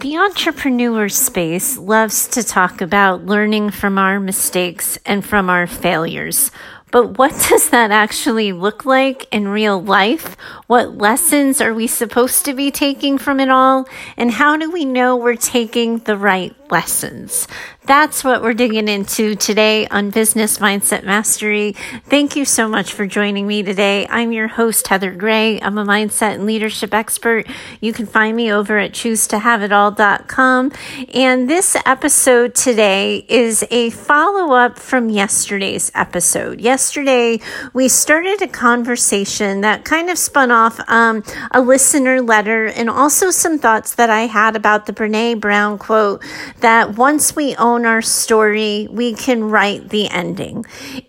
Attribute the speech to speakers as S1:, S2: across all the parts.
S1: The entrepreneur space loves to talk about learning from our mistakes and from our failures. But what does that actually look like in real life? What lessons are we supposed to be taking from it all? And how do we know we're taking the right lessons? That's what we're digging into today on Business Mindset Mastery. Thank you so much for joining me today. I'm your host, Heather Gray. I'm a mindset and leadership expert. You can find me over at choosetohaveitall.com. And this episode today is a follow up from yesterday's episode. Yesterday, we started a conversation that kind of spun off um, a listener letter and also some thoughts that I had about the Brene Brown quote that once we own our story, we can write the ending.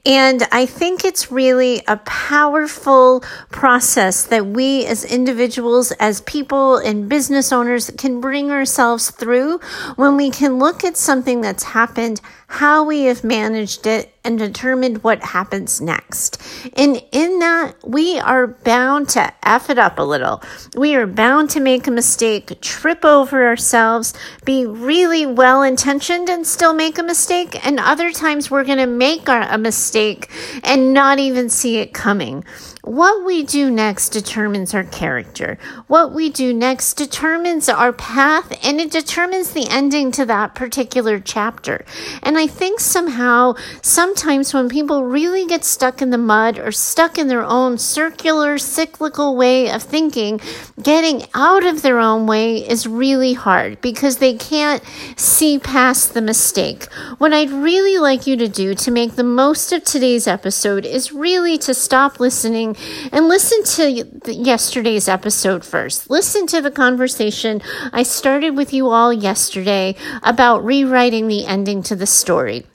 S1: And I think it's really a powerful process that we as individuals, as people and business owners can bring ourselves through when we can look at something that's happened how we have managed it, and determined what happens next. And in that, we are bound to F it up a little. We are bound to make a mistake, trip over ourselves, be really well intentioned and still make a mistake. And other times we're going to make our, a mistake and not even see it coming. What we do next determines our character. What we do next determines our path and it determines the ending to that particular chapter. And I think somehow, sometimes when people really get stuck in the mud or stuck in their own circular, cyclical way of thinking, getting out of their own way is really hard because they can't see past the mistake. What I'd really like you to do to make the most of today's episode is really to stop listening and listen to yesterday's episode first. Listen to the conversation I started with you all yesterday about rewriting the ending to the story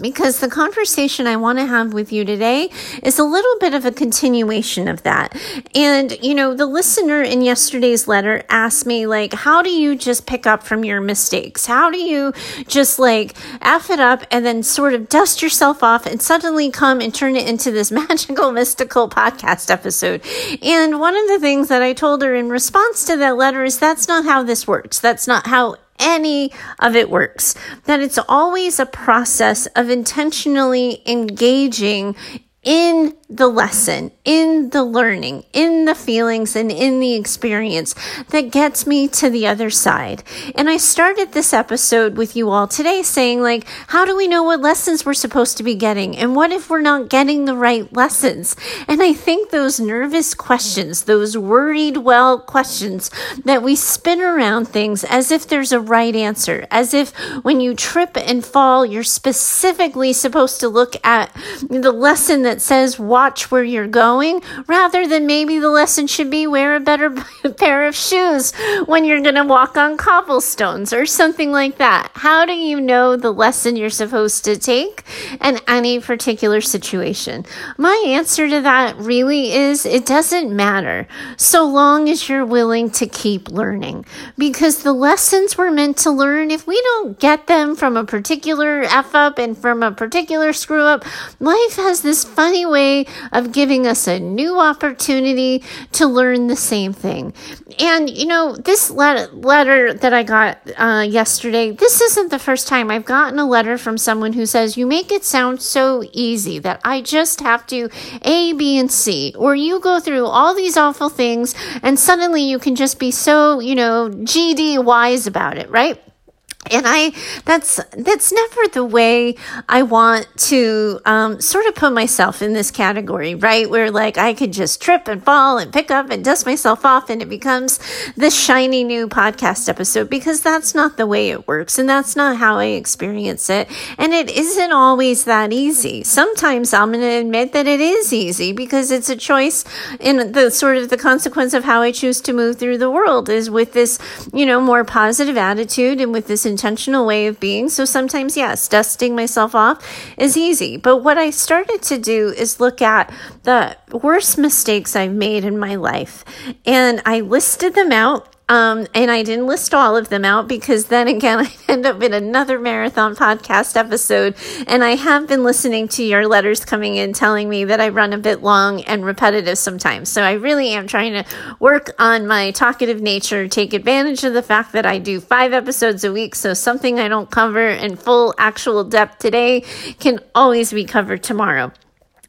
S1: because the conversation I want to have with you today is a little bit of a continuation of that. And, you know, the listener in yesterday's letter asked me, like, how do you just pick up from your mistakes? How do you just like F it up and then sort of dust yourself off and suddenly come and turn it into this magical, mystical podcast episode? And one of the things that I told her in response to that letter is that's not how this works. That's not how any of it works. That it's always a process of intentionally engaging in the lesson, in the learning, in the feelings, and in the experience that gets me to the other side. And I started this episode with you all today saying, like, how do we know what lessons we're supposed to be getting? And what if we're not getting the right lessons? And I think those nervous questions, those worried well questions that we spin around things as if there's a right answer, as if when you trip and fall, you're specifically supposed to look at the lesson that says, watch where you're going rather than maybe the lesson should be wear a better pair of shoes when you're going to walk on cobblestones or something like that. How do you know the lesson you're supposed to take in any particular situation? My answer to that really is it doesn't matter so long as you're willing to keep learning because the lessons we're meant to learn, if we don't get them from a particular F up and from a particular screw up, life has this funny way of giving us a new opportunity to learn the same thing. And, you know, this let- letter that I got uh, yesterday, this isn't the first time I've gotten a letter from someone who says, You make it sound so easy that I just have to A, B, and C, or you go through all these awful things and suddenly you can just be so, you know, GD wise about it, right? And i that's that's never the way i want to um, sort of put myself in this category right? Where like i could just trip and fall and pick up and dust myself off and it becomes this shiny new podcast episode because that's not the way it works and that's not how i experience it. And it isn't always that easy. Sometimes i'm going to admit that it is easy because it's a choice in the sort of the consequence of how i choose to move through the world is with this you know more positive attitude and with this intentional way of being. So sometimes, yes, dusting myself off is easy. But what I started to do is look at the worst mistakes I've made in my life. And I listed them out Um, and I didn't list all of them out because then again, I end up in another marathon podcast episode. And I have been listening to your letters coming in telling me that I run a bit long and repetitive sometimes. So I really am trying to work on my talkative nature, take advantage of the fact that I do five episodes a week. So something I don't cover in full actual depth today can always be covered tomorrow.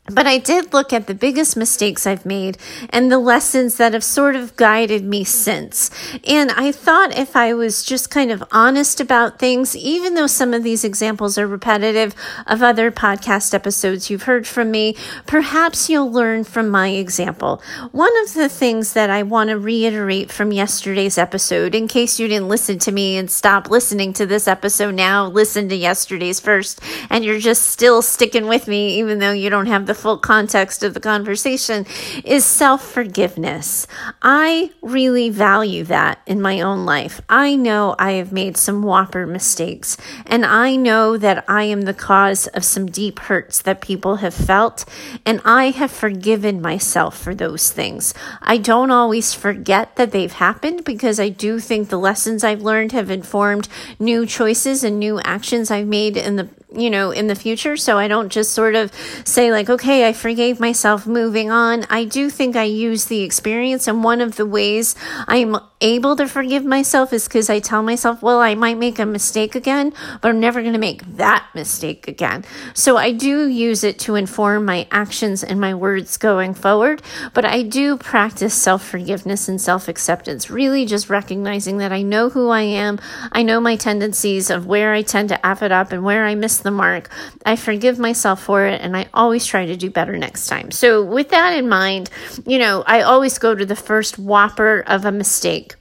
S1: But I did look at the biggest mistakes I've made and the lessons that have sort of guided me since. And I thought if I was just kind of honest about things, even though some of these examples are repetitive of other podcast episodes you've heard from me, perhaps you'll learn from my example. One of the things that I want to reiterate from yesterday's episode, in case you didn't listen to me and stop listening to this episode now, listen to yesterday's first, and you're just still sticking with me, even though you don't have the the full context of the conversation is self forgiveness. I really value that in my own life. I know I have made some whopper mistakes, and I know that I am the cause of some deep hurts that people have felt, and I have forgiven myself for those things. I don't always forget that they've happened because I do think the lessons I've learned have informed new choices and new actions I've made in the you know, in the future. So I don't just sort of say, like, okay, I forgave myself, moving on. I do think I use the experience. And one of the ways I'm able to forgive myself is because I tell myself, well, I might make a mistake again, but I'm never going to make that mistake again. So I do use it to inform my actions and my words going forward. But I do practice self forgiveness and self acceptance, really just recognizing that I know who I am. I know my tendencies of where I tend to F it up and where I miss the mark. I forgive myself for it and I always try to do better next time. So, with that in mind, you know, I always go to the first whopper of a mistake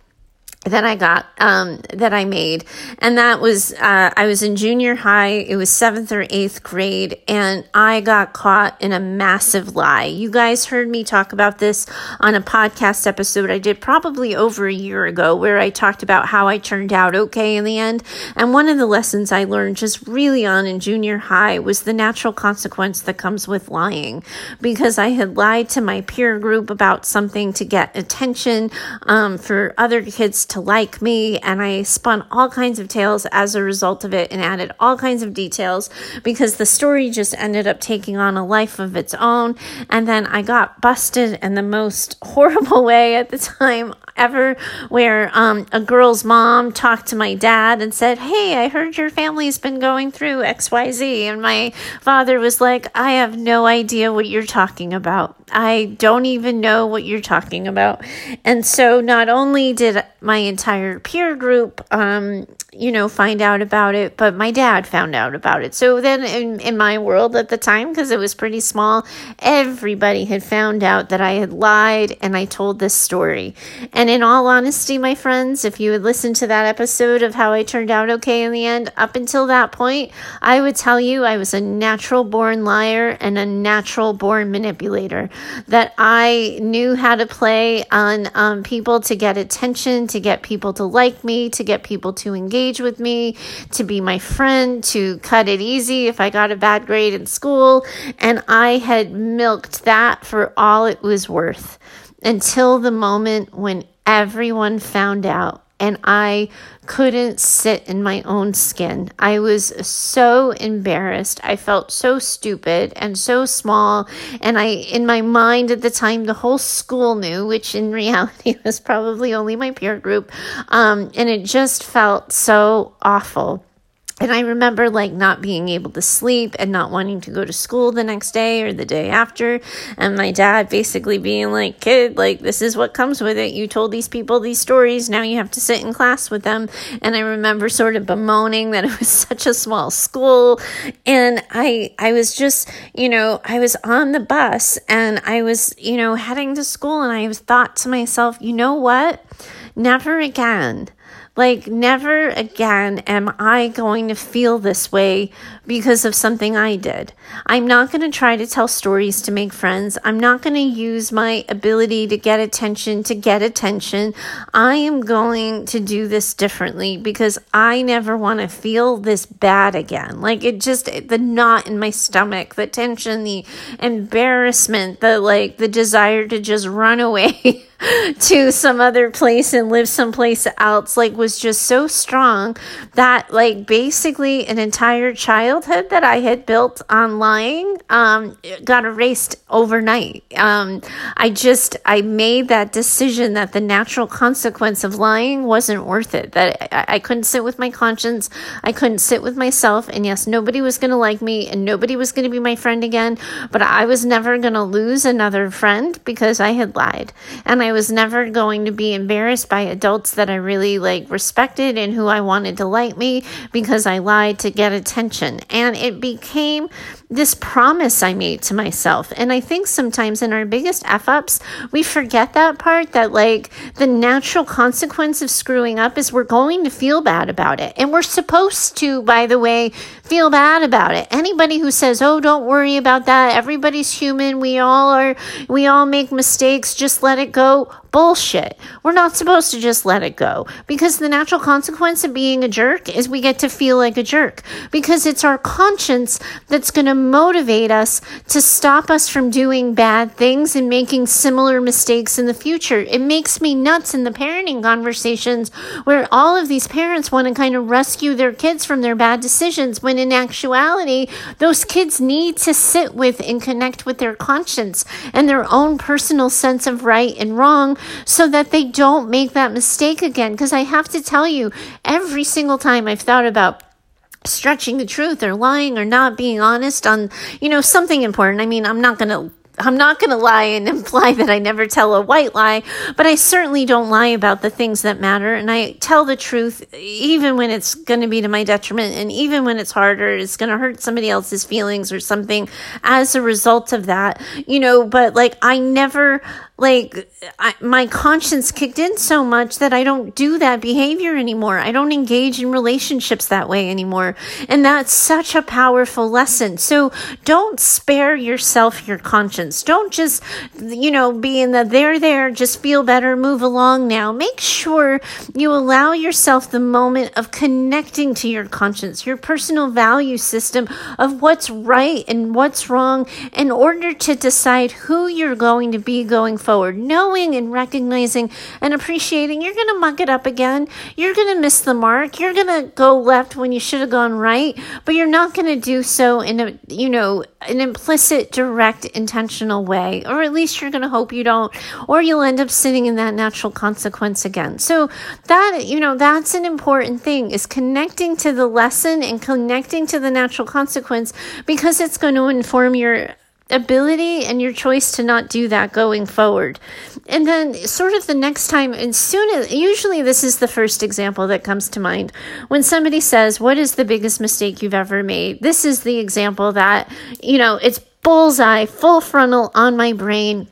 S1: that I got, um, that I made. And that was, uh, I was in junior high. It was seventh or eighth grade and I got caught in a massive lie. You guys heard me talk about this on a podcast episode I did probably over a year ago where I talked about how I turned out okay in the end. And one of the lessons I learned just really on in junior high was the natural consequence that comes with lying because I had lied to my peer group about something to get attention, um, for other kids to like me, and I spun all kinds of tales as a result of it and added all kinds of details because the story just ended up taking on a life of its own. And then I got busted in the most horrible way at the time ever where um, a girl's mom talked to my dad and said, Hey, I heard your family's been going through XYZ. And my father was like, I have no idea what you're talking about. I don't even know what you're talking about. And so not only did my entire peer group um, you know, find out about it, but my dad found out about it. So then in, in my world at the time, because it was pretty small, everybody had found out that I had lied and I told this story. And in all honesty, my friends, if you had listened to that episode of how I turned out okay in the end, up until that point, I would tell you I was a natural born liar and a natural born manipulator. That I knew how to play on um, people to get attention, to get people to like me, to get people to engage engage with me, to be my friend, to cut it easy if I got a bad grade in school. And I had milked that for all it was worth until the moment when everyone found out and I couldn't sit in my own skin. I was so embarrassed. I felt so stupid and so small. And I, in my mind at the time, the whole school knew, which in reality was probably only my peer group. Um, and it just felt so awful. And I remember like not being able to sleep and not wanting to go to school the next day or the day after. And my dad basically being like, kid, like, this is what comes with it. You told these people these stories. Now you have to sit in class with them. And I remember sort of bemoaning that it was such a small school. And I, I was just, you know, I was on the bus and I was, you know, heading to school and I thought to myself, you know what? Never again like, never again am I going to feel this way because of something I did. I'm not going to try to tell stories to make friends. I'm not going to use my ability to get attention to get attention. I am going to do this differently because I never want to feel this bad again. Like, it just, the knot in my stomach, the tension, the embarrassment, the like, the desire to just run away. to some other place and live someplace else like was just so strong that like basically an entire childhood that I had built on lying um, got erased overnight. Um, I just I made that decision that the natural consequence of lying wasn't worth it. That I, I couldn't sit with my conscience. I couldn't sit with myself. And yes, nobody was going to like me and nobody was going to be my friend again. But I was never going to lose another friend because I had lied. And I was never going to be embarrassed by adults that I really like respected and who I wanted to like me because I lied to get attention. And it became this promise I made to myself. And I think sometimes in our biggest F ups, we forget that part that like the natural consequence of screwing up is we're going to feel bad about it. And we're supposed to, by the way, feel bad about it. Anybody who says, oh, don't worry about that, everybody's human, we all are, we all make mistakes, just let it go bullshit. We're not supposed to just let it go because the natural consequence of being a jerk is we get to feel like a jerk because it's our conscience that's going to motivate us to stop us from doing bad things and making similar mistakes in the future. It makes me nuts in the parenting conversations where all of these parents want to kind of rescue their kids from their bad decisions when in actuality, those kids need to sit with and connect with their conscience and their own personal sense of right and wrong so that they don't make that mistake again. Because I have to tell you, every single time I've thought about stretching the truth or lying or not being honest on, you know, something important. I mean, I'm not going to I'm not going to lie and imply that I never tell a white lie, but I certainly don't lie about the things that matter. And I tell the truth even when it's going to be to my detriment and even when it's harder, it's going to hurt somebody else's feelings or something as a result of that, you know, but like I never like I, my conscience kicked in so much that I don't do that behavior anymore. I don't engage in relationships that way anymore. And that's such a powerful lesson. So don't spare yourself your conscience. Don't just, you know, be in the there, there, just feel better, move along now. Make sure you allow yourself the moment of connecting to your conscience, your personal value system of what's right and what's wrong in order to decide who you're going to be going forward forward, knowing and recognizing and appreciating you're going to muck it up again. You're going to miss the mark. You're going to go left when you should have gone right, but you're not going to do so in a, you know, an implicit, direct, intentional way, or at least you're going to hope you don't, or you'll end up sitting in that natural consequence again. So that, you know, that's an important thing is connecting to the lesson and connecting to the natural consequence because it's going to inform your ability and your choice to not do that going forward. And then, sort of the next time, and soon as usually this is the first example that comes to mind when somebody says, What is the biggest mistake you've ever made? This is the example that, you know, it's bullseye, full frontal on my brain.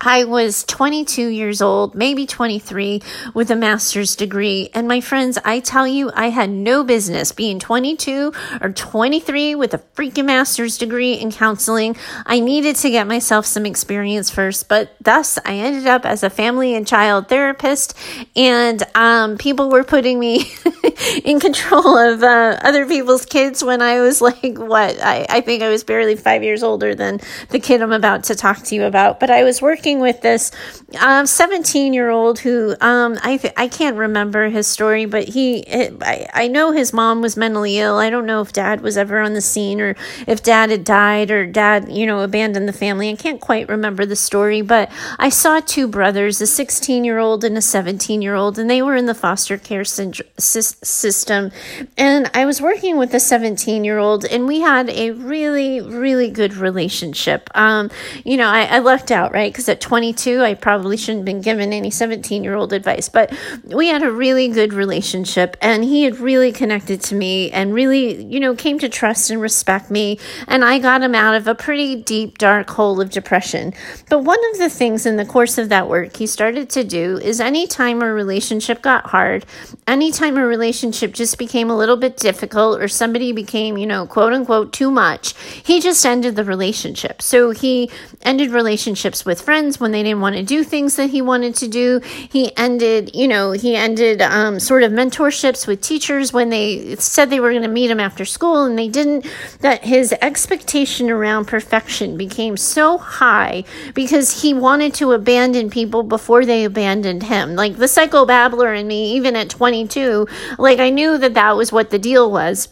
S1: I was 22 years old, maybe 23, with a master's degree. And my friends, I tell you, I had no business being 22 or 23 with a freaking master's degree in counseling. I needed to get myself some experience first, but thus I ended up as a family and child therapist. And um, people were putting me in control of uh, other people's kids when I was like, what? I, I think I was barely five years older than the kid I'm about to talk to you about. But I was working with this 17 um, year old who um, I, th- I can't remember his story, but he, I, I know his mom was mentally ill. I don't know if dad was ever on the scene or if dad had died or dad, you know, abandoned the family. I can't quite remember the story, but I saw two brothers, a 16 year old and a 17 year old, and they were in the foster care system. And I was working with a 17 year old, and we had a really, really good relationship. Um, you know, I, I left out, right? Because at at 22, I probably shouldn't have been given any 17 year old advice, but we had a really good relationship and he had really connected to me and really, you know, came to trust and respect me. And I got him out of a pretty deep, dark hole of depression. But one of the things in the course of that work he started to do is anytime a relationship got hard, anytime a relationship just became a little bit difficult or somebody became, you know, quote unquote, too much, he just ended the relationship. So he ended relationships with friends friends when they didn't want to do things that he wanted to do. He ended, you know, he ended um, sort of mentorships with teachers when they said they were going to meet him after school and they didn't. That his expectation around perfection became so high because he wanted to abandon people before they abandoned him. Like the psychobabbler in me, even at 22, like I knew that that was what the deal was.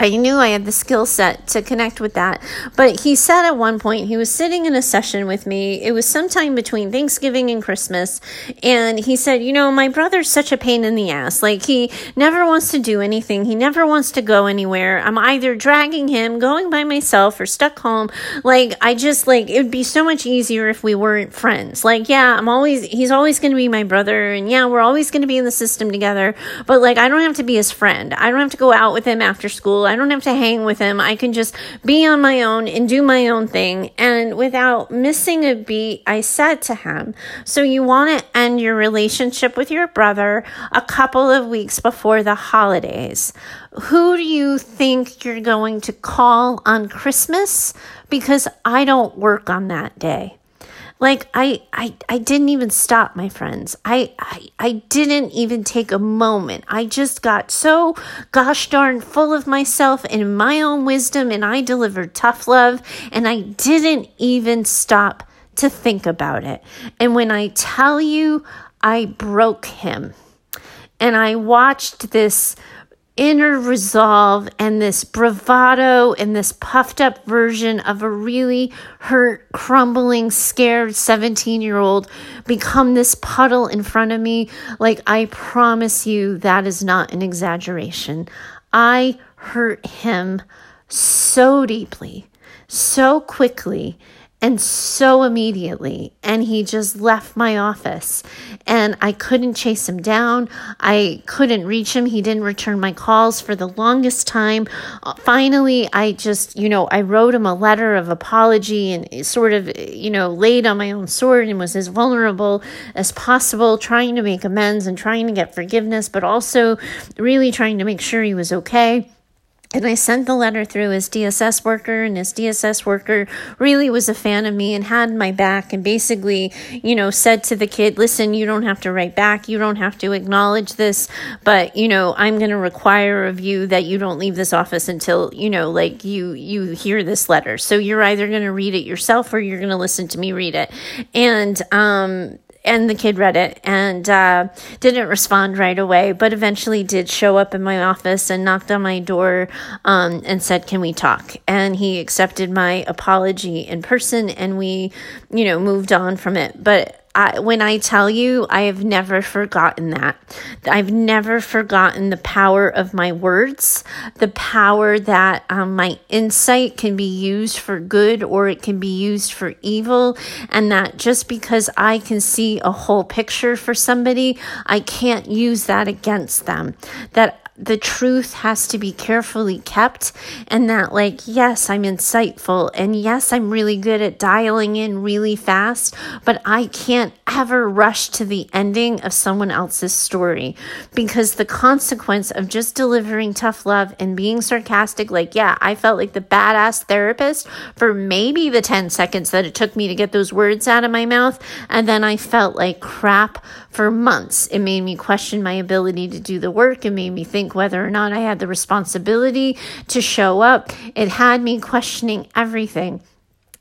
S1: I knew I had the skill set to connect with that. But he said at one point, he was sitting in a session with me. It was sometime between Thanksgiving and Christmas. And he said, You know, my brother's such a pain in the ass. Like, he never wants to do anything, he never wants to go anywhere. I'm either dragging him, going by myself, or stuck home. Like, I just, like, it would be so much easier if we weren't friends. Like, yeah, I'm always, he's always going to be my brother. And yeah, we're always going to be in the system together. But, like, I don't have to be his friend. I don't have to go out with him after school. I don't have to hang with him. I can just be on my own and do my own thing. And without missing a beat, I said to him, So you want to end your relationship with your brother a couple of weeks before the holidays. Who do you think you're going to call on Christmas? Because I don't work on that day. Like I I I didn't even stop, my friends. I I I didn't even take a moment. I just got so gosh darn full of myself and my own wisdom and I delivered tough love and I didn't even stop to think about it. And when I tell you I broke him and I watched this inner resolve and this bravado and this puffed up version of a really hurt, crumbling, scared 17 year old become this puddle in front of me. Like, I promise you, that is not an exaggeration. I hurt him so deeply, so quickly and so immediately. And he just left my office. And I couldn't chase him down. I couldn't reach him. He didn't return my calls for the longest time. Uh, finally, I just, you know, I wrote him a letter of apology and sort of, you know, laid on my own sword and was as vulnerable as possible, trying to make amends and trying to get forgiveness, but also really trying to make sure he was okay. And I sent the letter through his DSS worker, and his DSS worker really was a fan of me and had my back and basically, you know, said to the kid, listen, you don't have to write back. You don't have to acknowledge this, but, you know, I'm going to require of you that you don't leave this office until, you know, like you, you hear this letter. So you're either going to read it yourself or you're going to listen to me read it. And, um, and the kid read it and uh, didn't respond right away, but eventually did show up in my office and knocked on my door um, and said, "Can we talk?" And he accepted my apology in person, and we, you know, moved on from it. But I, when I tell you, I have never forgotten that. I've never forgotten the power of my words, the power that um, my insight can be used for good or it can be used for evil, and that just because I can see a whole picture for somebody, I can't use that against them. That the truth has to be carefully kept and that like yes i'm insightful and yes i'm really good at dialing in really fast but i can't ever rush to the ending of someone else's story because the consequence of just delivering tough love and being sarcastic like yeah i felt like the badass therapist for maybe the 10 seconds that it took me to get those words out of my mouth and then i felt like crap for months. It made me question my ability to do the work. It made me think think whether or not I had the responsibility to show up. It had me questioning everything.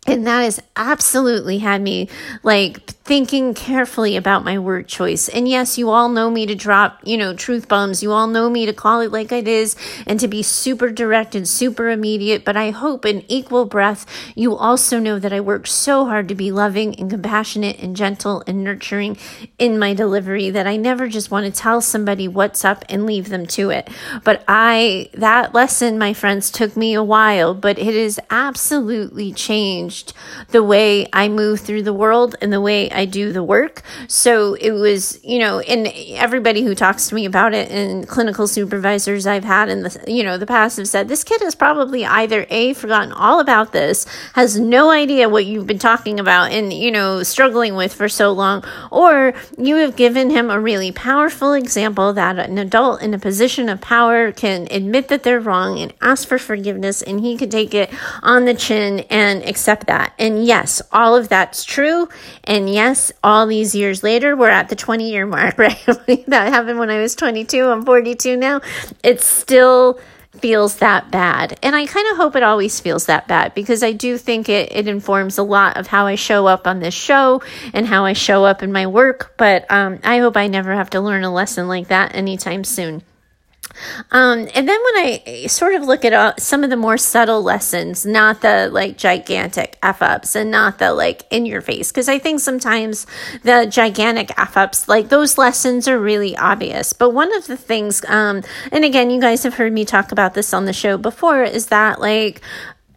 S1: And that has absolutely had me like thinking carefully about my word choice. And yes, you all know me to drop, you know, truth bombs. You all know me to call it like it is and to be super direct and super immediate. But I hope in equal breath, you also know that I work so hard to be loving and compassionate and gentle and nurturing in my delivery that I never just want to tell somebody what's up and leave them to it. But I, that lesson, my friends, took me a while, but it has absolutely changed the way I move through the world and the way I do the work. So it was, you know, and everybody who talks to me about it and clinical supervisors I've had in the, you know, the past have said this kid has probably either A, forgotten all about this, has no idea what you've been talking about and, you know, struggling with for so long, or you have given him a really powerful example that an adult in a position of power can admit that they're wrong and ask for forgiveness and he can take it on the chin and accept that. And yes, all of that's true. And yes, all these years later, we're at the 20 year mark, right? that happened when I was 22. I'm 42 now. It still feels that bad. And I kind of hope it always feels that bad because I do think it, it informs a lot of how I show up on this show and how I show up in my work. But um, I hope I never have to learn a lesson like that anytime soon. Um, and then when I sort of look at uh, some of the more subtle lessons, not the like gigantic F ups and not the like in your face, because I think sometimes the gigantic F ups, like those lessons are really obvious. But one of the things, um, and again, you guys have heard me talk about this on the show before, is that like,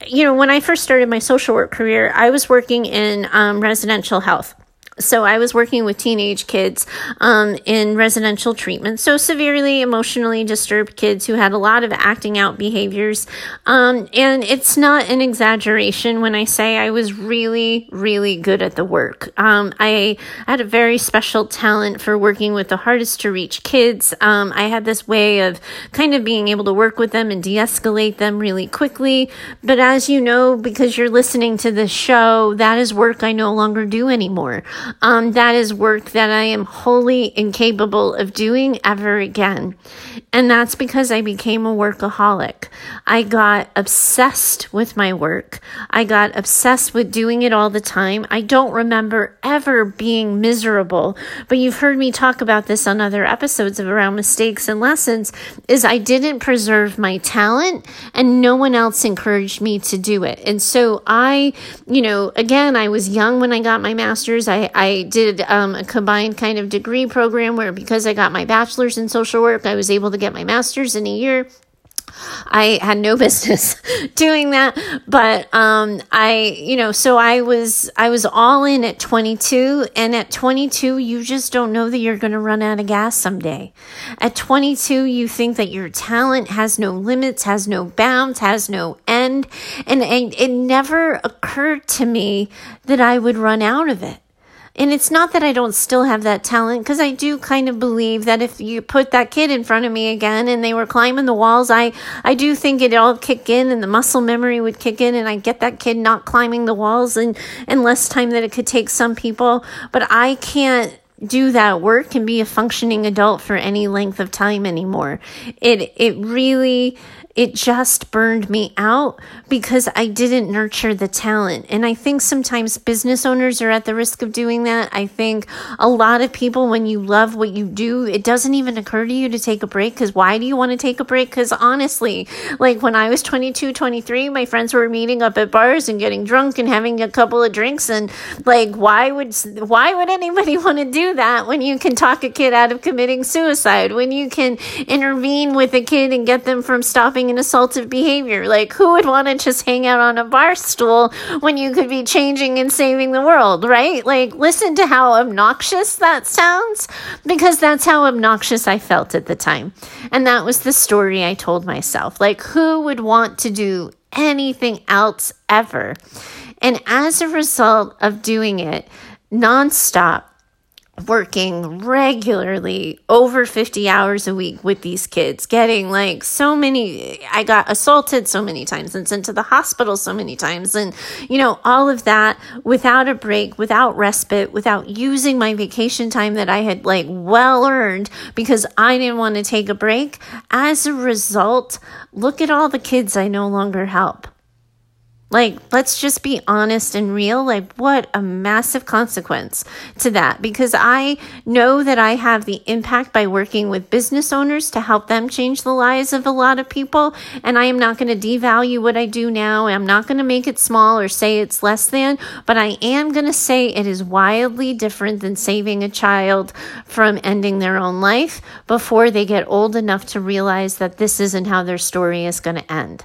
S1: you know, when I first started my social work career, I was working in um, residential health. So I was working with teenage kids um, in residential treatment. So severely emotionally disturbed kids who had a lot of acting out behaviors. Um, and it's not an exaggeration when I say I was really, really good at the work. Um, I had a very special talent for working with the hardest to reach kids. Um, I had this way of kind of being able to work with them and de-escalate them really quickly. But as you know, because you're listening to this show, that is work I no longer do anymore. Um, that is work that I am wholly incapable of doing ever again. And that's because I became a workaholic. I got obsessed with my work. I got obsessed with doing it all the time. I don't remember ever being miserable, but you've heard me talk about this on other episodes of Around Mistakes and Lessons is I didn't preserve my talent and no one else encouraged me to do it. And so I, you know, again, I was young when I got my master's. I, I did um, a combined kind of degree program where because I got my bachelor's in social work, I was able to get my master's in a year. I had no business doing that, but um, I, you know, so I was I was all in at 22, and at 22, you just don't know that you're going to run out of gas someday. At 22, you think that your talent has no limits, has no bounds, has no end, and, and it never occurred to me that I would run out of it. And it's not that I don't still have that talent, because I do kind of believe that if you put that kid in front of me again and they were climbing the walls, I, I do think it all kick in and the muscle memory would kick in and I get that kid not climbing the walls and, and less time that it could take some people. But I can't do that work and be a functioning adult for any length of time anymore. It, it really, it just burned me out because I didn't nurture the talent. And I think sometimes business owners are at the risk of doing that. I think a lot of people, when you love what you do, it doesn't even occur to you to take a break. Because why do you want to take a break? Because honestly, like when I was 22, 23, my friends were meeting up at bars and getting drunk and having a couple of drinks. And like, why would, why would anybody want to do that when you can talk a kid out of committing suicide? When you can intervene with a kid and get them from stopping an assaultive behavior. Like, who would want to just hang out on a bar stool when you could be changing and saving the world, right? Like, listen to how obnoxious that sounds because that's how obnoxious I felt at the time. And that was the story I told myself. Like, who would want to do anything else ever? And as a result of doing it nonstop, working regularly over 50 hours a week with these kids, getting like so many. I got assaulted so many times and sent to the hospital so many times. And, you know, all of that without a break, without respite, without using my vacation time that I had like well earned because I didn't want to take a break. As a result, look at all the kids I no longer help. Like, let's just be honest and real. Like, what a massive consequence to that. Because I know that I have the impact by working with business owners to help them change the lives of a lot of people. And I am not going to devalue what I do now. I'm not going to make it small or say it's less than, but I am going to say it is wildly different than saving a child from ending their own life before they get old enough to realize that this isn't how their story is going to end.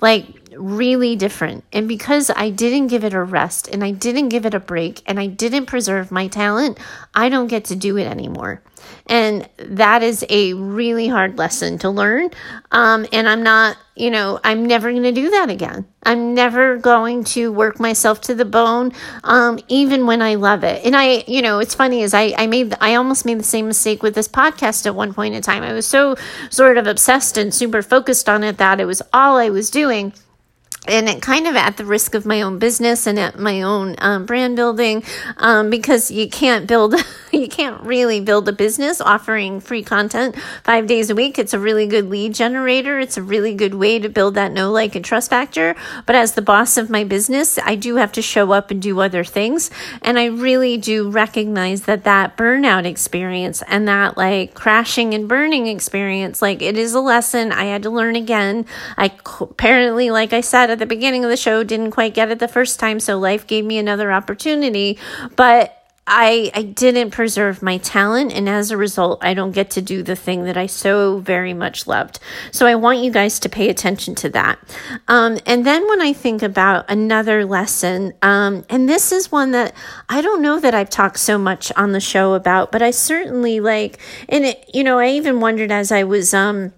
S1: Like, really different. And because I didn't give it a rest and I didn't give it a break and I didn't preserve my talent, I don't get to do it anymore. And that is a really hard lesson to learn. Um, and I'm not, you know, I'm never going to do that again. I'm never going to work myself to the bone, um, even when I love it. And I, you know, it's funny is I, I made, I almost made the same mistake with this podcast at one point in time. I was so sort of obsessed and super focused on it that it was all I was doing and it kind of at the risk of my own business and at my own um, brand building um, because you can't build you can't really build a business offering free content five days a week. It's a really good lead generator. It's a really good way to build that know like and trust factor. But as the boss of my business i do have to show up and do other things. And i really do recognize that that burnout experience and that like crashing and burning experience like it is a lesson i had to learn again. I apparently like i said at the beginning of the show, didn't quite get it the first time, so life gave me another opportunity. But I I didn't preserve my talent and as a result I don't get to do the thing that I so very much loved. So I want you guys to pay attention to that. Um, and then when I think about another lesson, um, and this is one that I don't know that I've talked so much on the show about, but I certainly like, and it, you know, I even wondered as I was um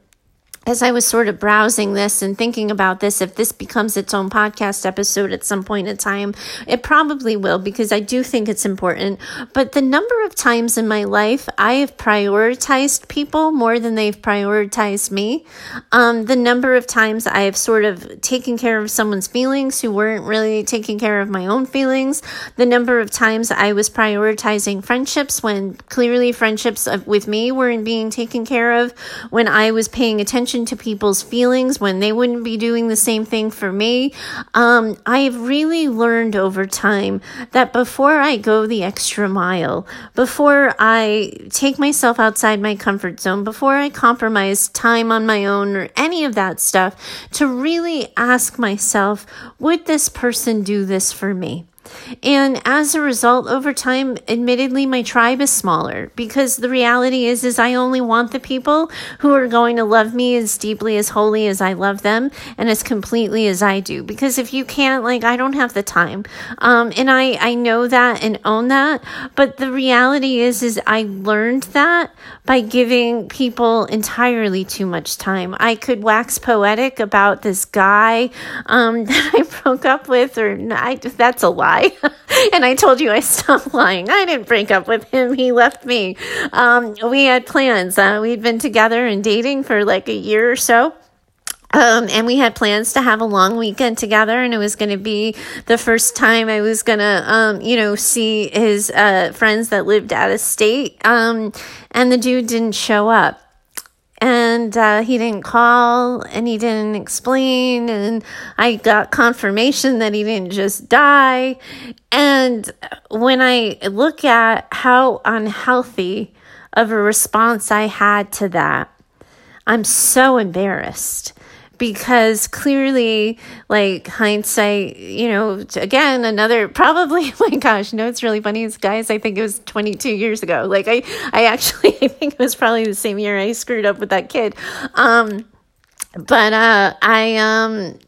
S1: as I was sort of browsing this and thinking about this, if this becomes its own podcast episode at some point in time, it probably will because I do think it's important. But the number of times in my life I have prioritized people more than they've prioritized me, um, the number of times I have sort of taken care of someone's feelings who weren't really taking care of my own feelings, the number of times I was prioritizing friendships when clearly friendships with me weren't being taken care of, when I was paying attention attention to people's feelings when they wouldn't be doing the same thing for me. Um, I've really learned over time that before I go the extra mile, before I take myself outside my comfort zone, before I compromise time on my own or any of that stuff, to really ask myself, would this person do this for me? And as a result, over time, admittedly, my tribe is smaller because the reality is, is I only want the people who are going to love me as deeply, as wholly as I love them and as completely as I do. Because if you can't, like, I don't have the time. Um, and I, I know that and own that. But the reality is, is I learned that by giving people entirely too much time. I could wax poetic about this guy, um, that I broke up with, or I, that's a lie lie. and I told you I stopped lying. I didn't break up with him. He left me. Um, we had plans. Uh, we'd been together and dating for like a year or so. Um, and we had plans to have a long weekend together, and it was going to be the first time I was going to, um, you know, see his uh, friends that lived out of state. Um, and the dude didn't show up and uh, he didn't call and he didn't explain. And i got confirmation that he didn't just die. And when i look at how unhealthy of a response i had to that i'm so embarrassed because clearly like hindsight you know again another probably oh my gosh you know it's really funny guys i think it was 22 years ago. Like i i actually i think it was probably the same year i screwed up with that kid. Um but uh i um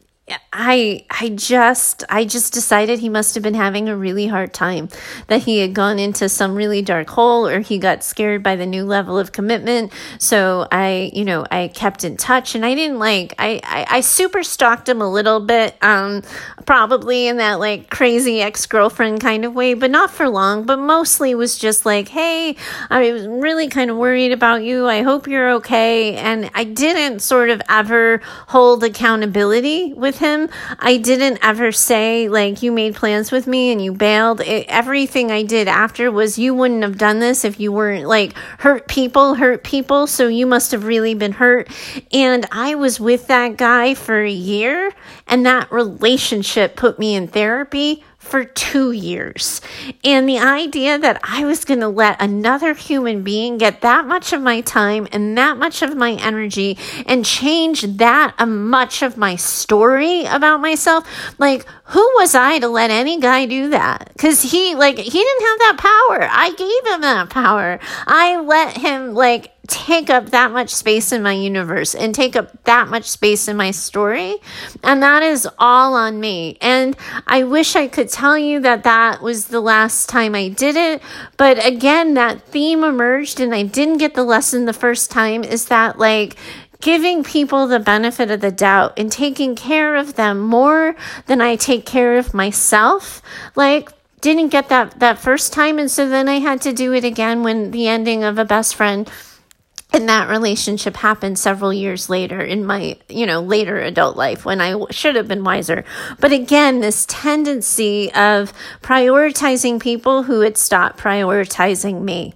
S1: I I just I just decided he must have been having a really hard time that he had gone into some really dark hole or he got scared by the new level of commitment. So I you know I kept in touch and I didn't like I I, I super stalked him a little bit um probably in that like crazy ex-girlfriend kind of way but not for long but mostly was just like hey I was really kind of worried about you. I hope you're okay. And I didn't sort of ever hold accountability with with him. I didn't ever say, like, you made plans with me and you bailed. It, everything I did after was, you wouldn't have done this if you weren't, like, hurt people, hurt people. So you must have really been hurt. And I was with that guy for a year, and that relationship put me in therapy for two years. And the idea that I was going to let another human being get that much of my time and that much of my energy and change that uh, much of my story about myself, like, who was I to let any guy do that? Because he, like, he didn't have that power. I gave him that power. I let him, like, take up that much space in my universe and take up that much space in my story. And that is all on me. And I wish I could tell you that that was the last time I did it. But again, that theme emerged and I didn't get the lesson the first time is that like, giving people the benefit of the doubt and taking care of them more than I take care of myself. Like, didn't get that that first time and so then I had to do it again when the ending of a best friend and that relationship happened several years later in my you know later adult life when i should have been wiser. But again this tendency of prioritizing people who had stopped prioritizing me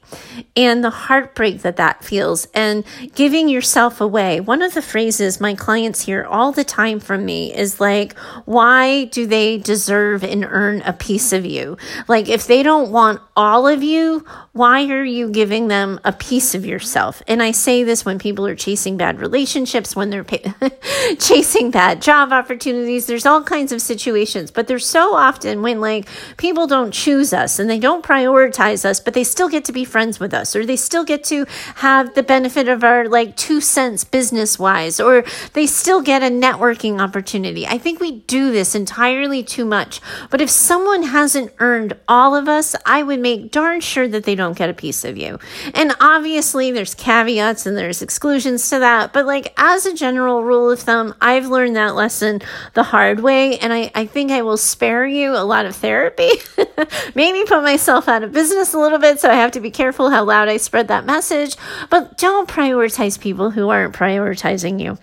S1: and the heartbreak that that feels and giving yourself away. One of the phrases my clients hear all the time from me is like why do they deserve and earn a piece of you? Like if they don't want all of you why are you giving them a piece of yourself and I say this when people are chasing bad relationships, when they're chasing bad job opportunities. There's all kinds of situations, but there's so often when like people don't choose us and they don't prioritize us, but they still get to be friends with us or they still get to have the benefit of our like two cents business wise or they still get a networking opportunity. I think we do this entirely too much. But if someone hasn't earned all of us, I would make darn sure that they don't get a piece of you. And obviously there's caveats caveats and there's exclusions to that. But like as a general rule of thumb, I've learned that lesson the hard way. And I, I think I will spare you a lot of therapy. Maybe put myself out of business a little bit. So I have to be careful how loud I spread that message. But don't prioritize people who aren't prioritizing you.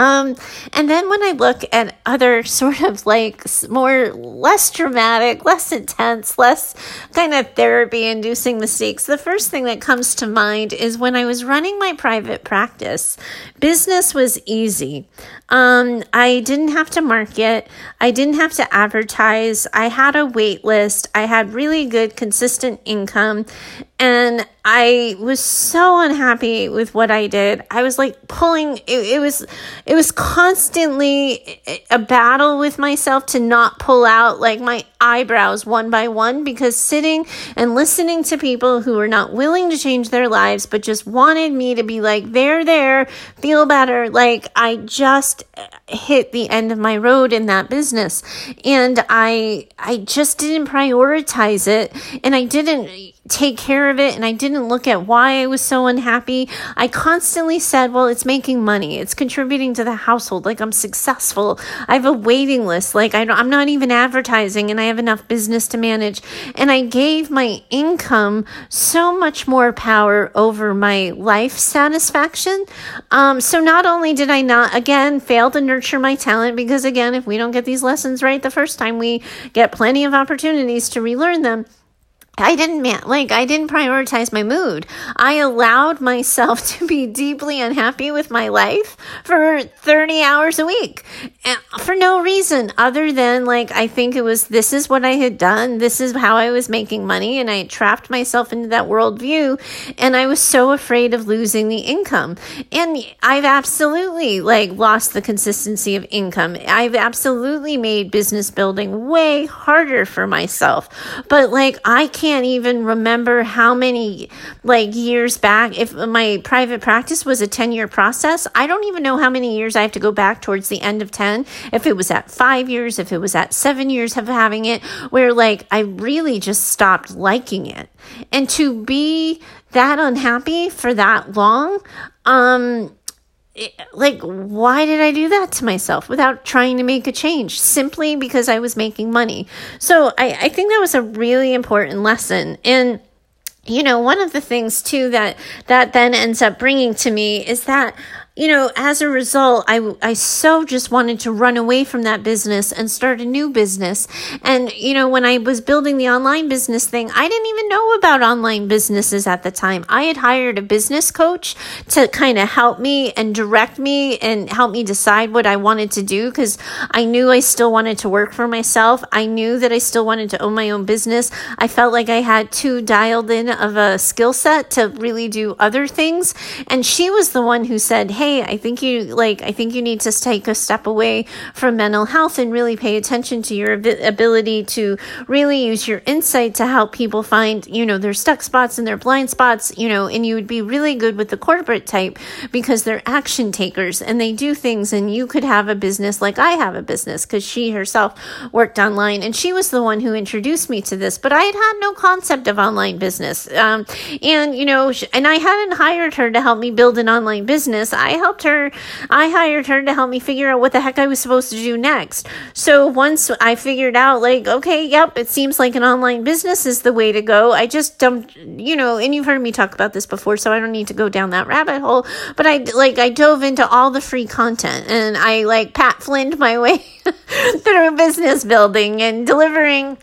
S1: Um, and then when I look at other sort of like more less dramatic, less intense, less kind of therapy inducing mistakes, the first thing that comes to mind is when I was running my private practice, business was easy. Um, I didn't have to market. I didn't have to advertise. I had a wait list. I had really good, consistent income. And I was so unhappy with what I did. I was like pulling, it, it was, it was constantly a battle with myself to not pull out like my eyebrows one by one because sitting and listening to people who were not willing to change their lives but just wanted me to be like there there feel better like i just hit the end of my road in that business and i i just didn't prioritize it and i didn't take care of it and I didn't look at why I was so unhappy. I constantly said, well, it's making money. It's contributing to the household. Like I'm successful. I have a waiting list. Like I am not even advertising and I have enough business to manage. And I gave my income so much more power over my life satisfaction. Um, so not only did I not, again, fail to nurture my talent, because again, if we don't get these lessons right the first time, we get plenty of opportunities to relearn them. I didn't like I didn't prioritize my mood. I allowed myself to be deeply unhappy with my life for 30 hours a week eh, for no reason other than like I think it was this is what I had done, this is how I was making money and I trapped myself into that worldview and I was so afraid of losing the income. And I've absolutely like lost the consistency of income. I've absolutely made business building way harder for myself. But like I can't can't even remember how many like years back. If my private practice was a 10 year process i don't even know how many years i have to go back towards the end of 10 if it was at 5 years if it was at 7 years of having it where like i really just stopped liking it. And to be that unhappy for that long um like why did i do that to myself without trying to make a change? Simply because i was making money. So i, I think that was a really important lesson. And you know one of the things too that that then ends up bringing to me is that you know, as a result, I, I so just wanted to run away from that business and start a new business. And, you know, when I was building the online business thing, I didn't even know about online businesses at the time. I had hired a business coach to kind of help me and direct me and help me decide what I wanted to do because I knew I still wanted to work for myself. I knew that I still wanted to own my own business. I felt like I had too dialed in of a skill set to really do other things. And she was the one who said, hey, I think you like, I think you need to take a step away from mental health and really pay attention to your ability to really use your insight to help people find, you know, their stuck spots and their blind spots, you know, and you would be really good with the corporate type because they're action takers and they do things and you could have a business like I have a business because she herself worked online and she was the one who introduced me to this, but I had had no concept of online business. Um, and, you know, and I hadn't hired her to help me build an online business. I helped her, I hired her to help me figure out what the heck I was supposed to do next. So once I figured out, like, okay, yep, it seems like an online business is the way to go, I just dumped, you know, and you've heard me talk about this before, so I don't need to go down that rabbit hole, but I, like, I dove into all the free content and I, like, Pat Flynned my way through business building and delivering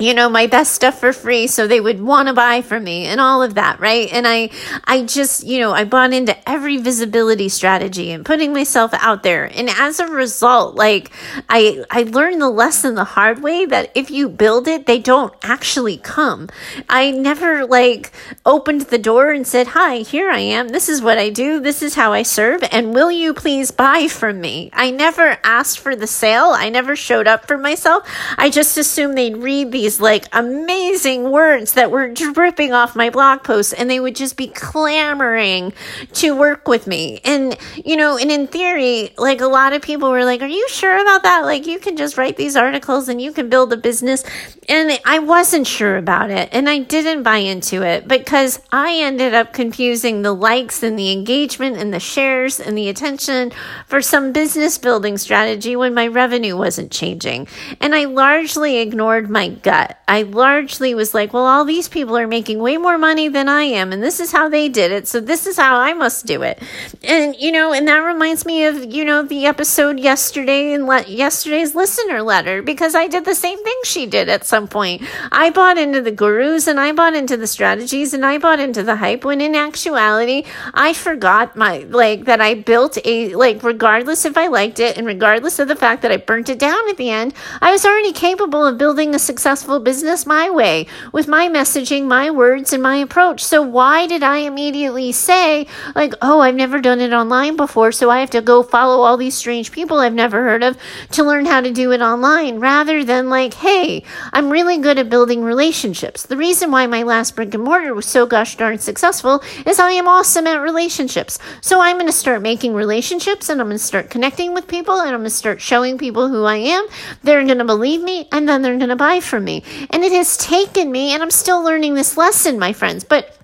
S1: you know my best stuff for free so they would want to buy from me and all of that right? And i i just you know i bought into every visibility strategy and putting myself out there. And as a result like i i learned the lesson the hard way that if you build it they don't actually come. I never like opened the door and said hi here i am. This is what i do. This is how i serve. And will you please buy from me? I never asked for the sale. I never showed up for myself. I just assumed they'd read these these like amazing words that were dripping off my blog posts and they would just be clamoring to work with me. And, you know, and in theory, like a lot of people were like, Are you sure about that? Like, you can just write these articles and you can build a business. And I wasn't sure about it. And I didn't buy into it because I ended up confusing the likes and the engagement and the shares and the attention for some business building strategy when my revenue wasn't changing. And I largely ignored my gut that. I largely was like, well, all these people are making way more money than I am, and this is how they did it, so this is how I must do it. And, you know, and that reminds me of, you know, the episode yesterday and le- yesterday's listener letter, because I did the same thing she did at some point. I bought into the gurus and I bought into the strategies and I bought into the hype when in actuality, I forgot my, like, that I built a, like, regardless if I liked it and regardless of the fact that I burnt it down at the end, I was already capable of building a successful successful business my way with my messaging, my words, and my approach. So why did I immediately say, like, oh, I've never done it online before, so I have to go follow all these strange people I've never heard of to learn how to do it online, rather than like, hey, I'm really good at building relationships. The reason why my last brick and mortar was so gosh darn successful is I am awesome at relationships. So I'm going to start making relationships and I'm going to start connecting with people and I'm going to start showing people who I am. They're going to believe me and then they're going to buy from me. And it has taken me, and I'm still learning this lesson, my friends, but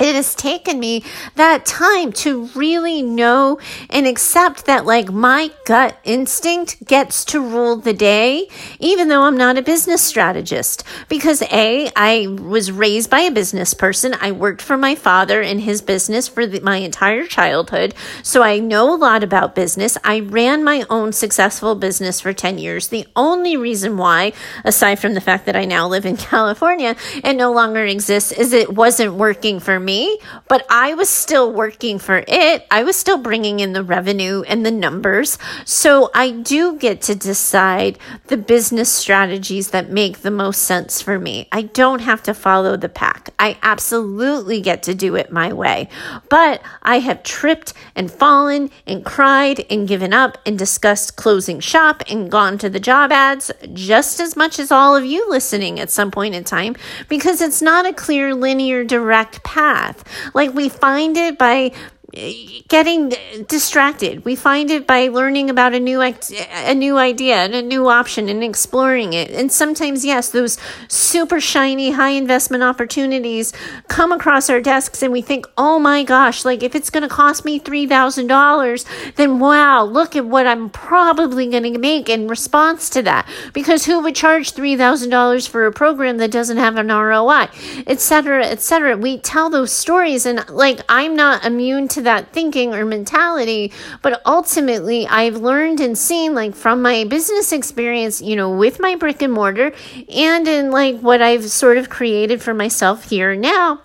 S1: it has taken me that time to really know and accept that like my gut instinct gets to rule the day even though I'm not a business strategist. Because a I was raised by a business person. I worked for my father in his business for the, my entire childhood. So I know a lot about business. I ran my own successful business for 10 years. The only reason why aside from the fact that I now live in California and no longer exists is it wasn't working for me me, but I was still working for it. I was still bringing in the revenue and the numbers. So I do get to decide the business strategies that make the most sense for me. I don't have to follow the pack. I absolutely get to do it my way. But I have tripped and fallen and cried and given up and discussed closing shop and gone to the job ads just as much as all of you listening at some point in time because it's not a clear, linear, direct path path. Like we find it by getting distracted. We find it by learning about a new a new idea and a new option and exploring it. And sometimes yes, those super shiny high investment opportunities come across our desks and we think, "Oh my gosh, like if it's going to cost me $3,000, then wow, look at what I'm probably going to make in response to that." Because who would charge $3,000 for a program that doesn't have an ROI, etc., etc. We tell those stories and like I'm not immune to that thinking or mentality. But ultimately, I've learned and seen, like from my business experience, you know, with my brick and mortar and in like what I've sort of created for myself here now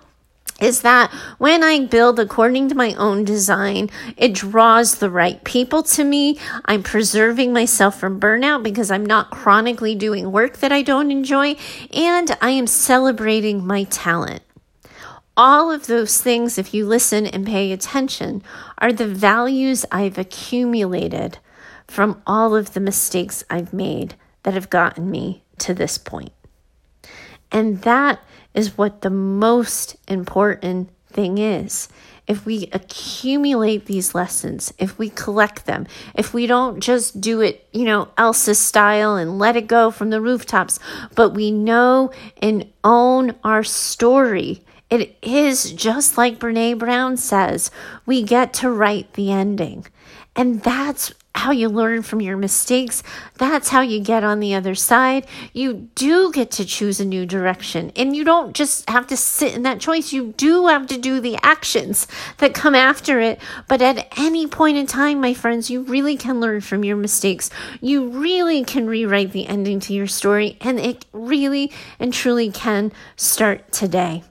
S1: is that when I build according to my own design, it draws the right people to me. I'm preserving myself from burnout because I'm not chronically doing work that I don't enjoy, and I am celebrating my talent all of those things, if you listen and pay attention, are the values I've accumulated from all of the mistakes I've made that have gotten me to this point. And that is what the most important thing is. If we accumulate these lessons, if we collect them, if we don't just do it, you know, Elsa's style and let it go from the rooftops, but we know and own our story, it is just like Brene Brown says, we get to write the ending. And that's how you learn from your mistakes. That's how you get on the other side. You do get to choose a new direction. And you don't just have to sit in that choice. You do have to do the actions that come after it. But at any point in time, my friends, you really can learn from your mistakes. You really can rewrite the ending to your story. And it really and truly can start today.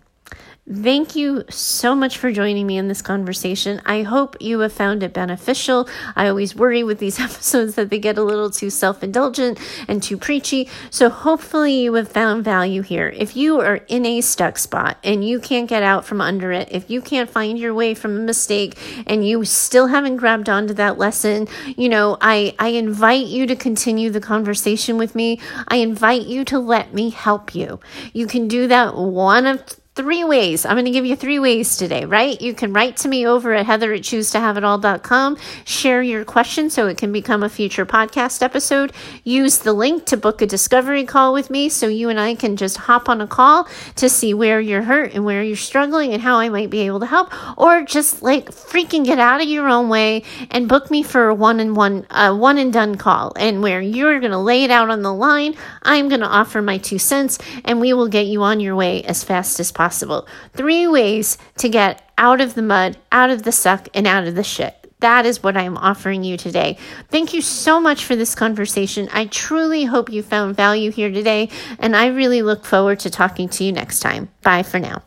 S1: Thank you so much for joining me in this conversation. I hope you have found it beneficial. I always worry with these episodes that they get a little too self indulgent and too preachy. So, hopefully, you have found value here. If you are in a stuck spot and you can't get out from under it, if you can't find your way from a mistake and you still haven't grabbed onto that lesson, you know, I, I invite you to continue the conversation with me. I invite you to let me help you. You can do that one of three ways. I'm going to give you three ways today, right? You can write to me over at heather at. Share your question so it can become a future podcast episode. Use the link to book a discovery call with me so you and I can just hop on a call to see where you're hurt and where you're struggling and how I might be able to help. Or just like freaking get out of your own way and book me for a one and one, uh, one and done call and where you're going to lay it out on the line. I'm going to offer my two cents and we will get you on your way as fast as possible possible. Three ways to get out of the mud, out of the suck, and out of the shit. That is what I am offering you today. Thank you so much for this conversation. I truly hope you found value here today, and I really look forward to talking to you next time. Bye for now.